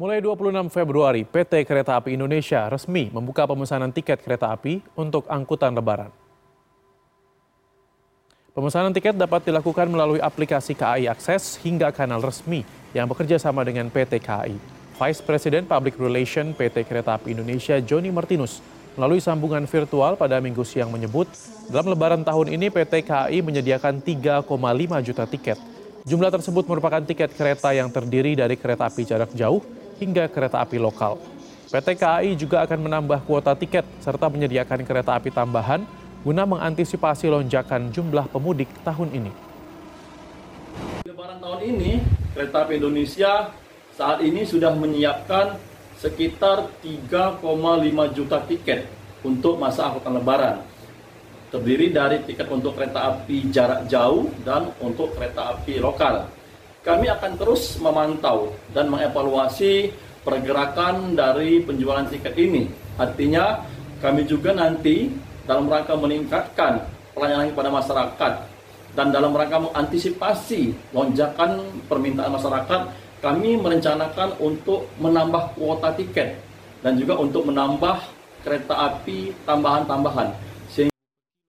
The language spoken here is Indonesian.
Mulai 26 Februari, PT Kereta Api Indonesia resmi membuka pemesanan tiket kereta api untuk angkutan lebaran. Pemesanan tiket dapat dilakukan melalui aplikasi KAI Akses hingga kanal resmi yang bekerja sama dengan PT KAI. Vice President Public Relation PT Kereta Api Indonesia Joni Martinus melalui sambungan virtual pada minggu siang menyebut dalam lebaran tahun ini PT KAI menyediakan 3,5 juta tiket. Jumlah tersebut merupakan tiket kereta yang terdiri dari kereta api jarak jauh hingga kereta api lokal. PT KAI juga akan menambah kuota tiket serta menyediakan kereta api tambahan guna mengantisipasi lonjakan jumlah pemudik tahun ini. Lebaran tahun ini, Kereta Api Indonesia saat ini sudah menyiapkan sekitar 3,5 juta tiket untuk masa angkutan lebaran. Terdiri dari tiket untuk kereta api jarak jauh dan untuk kereta api lokal kami akan terus memantau dan mengevaluasi pergerakan dari penjualan tiket ini. Artinya kami juga nanti dalam rangka meningkatkan pelayanan kepada masyarakat dan dalam rangka mengantisipasi lonjakan permintaan masyarakat, kami merencanakan untuk menambah kuota tiket dan juga untuk menambah kereta api tambahan-tambahan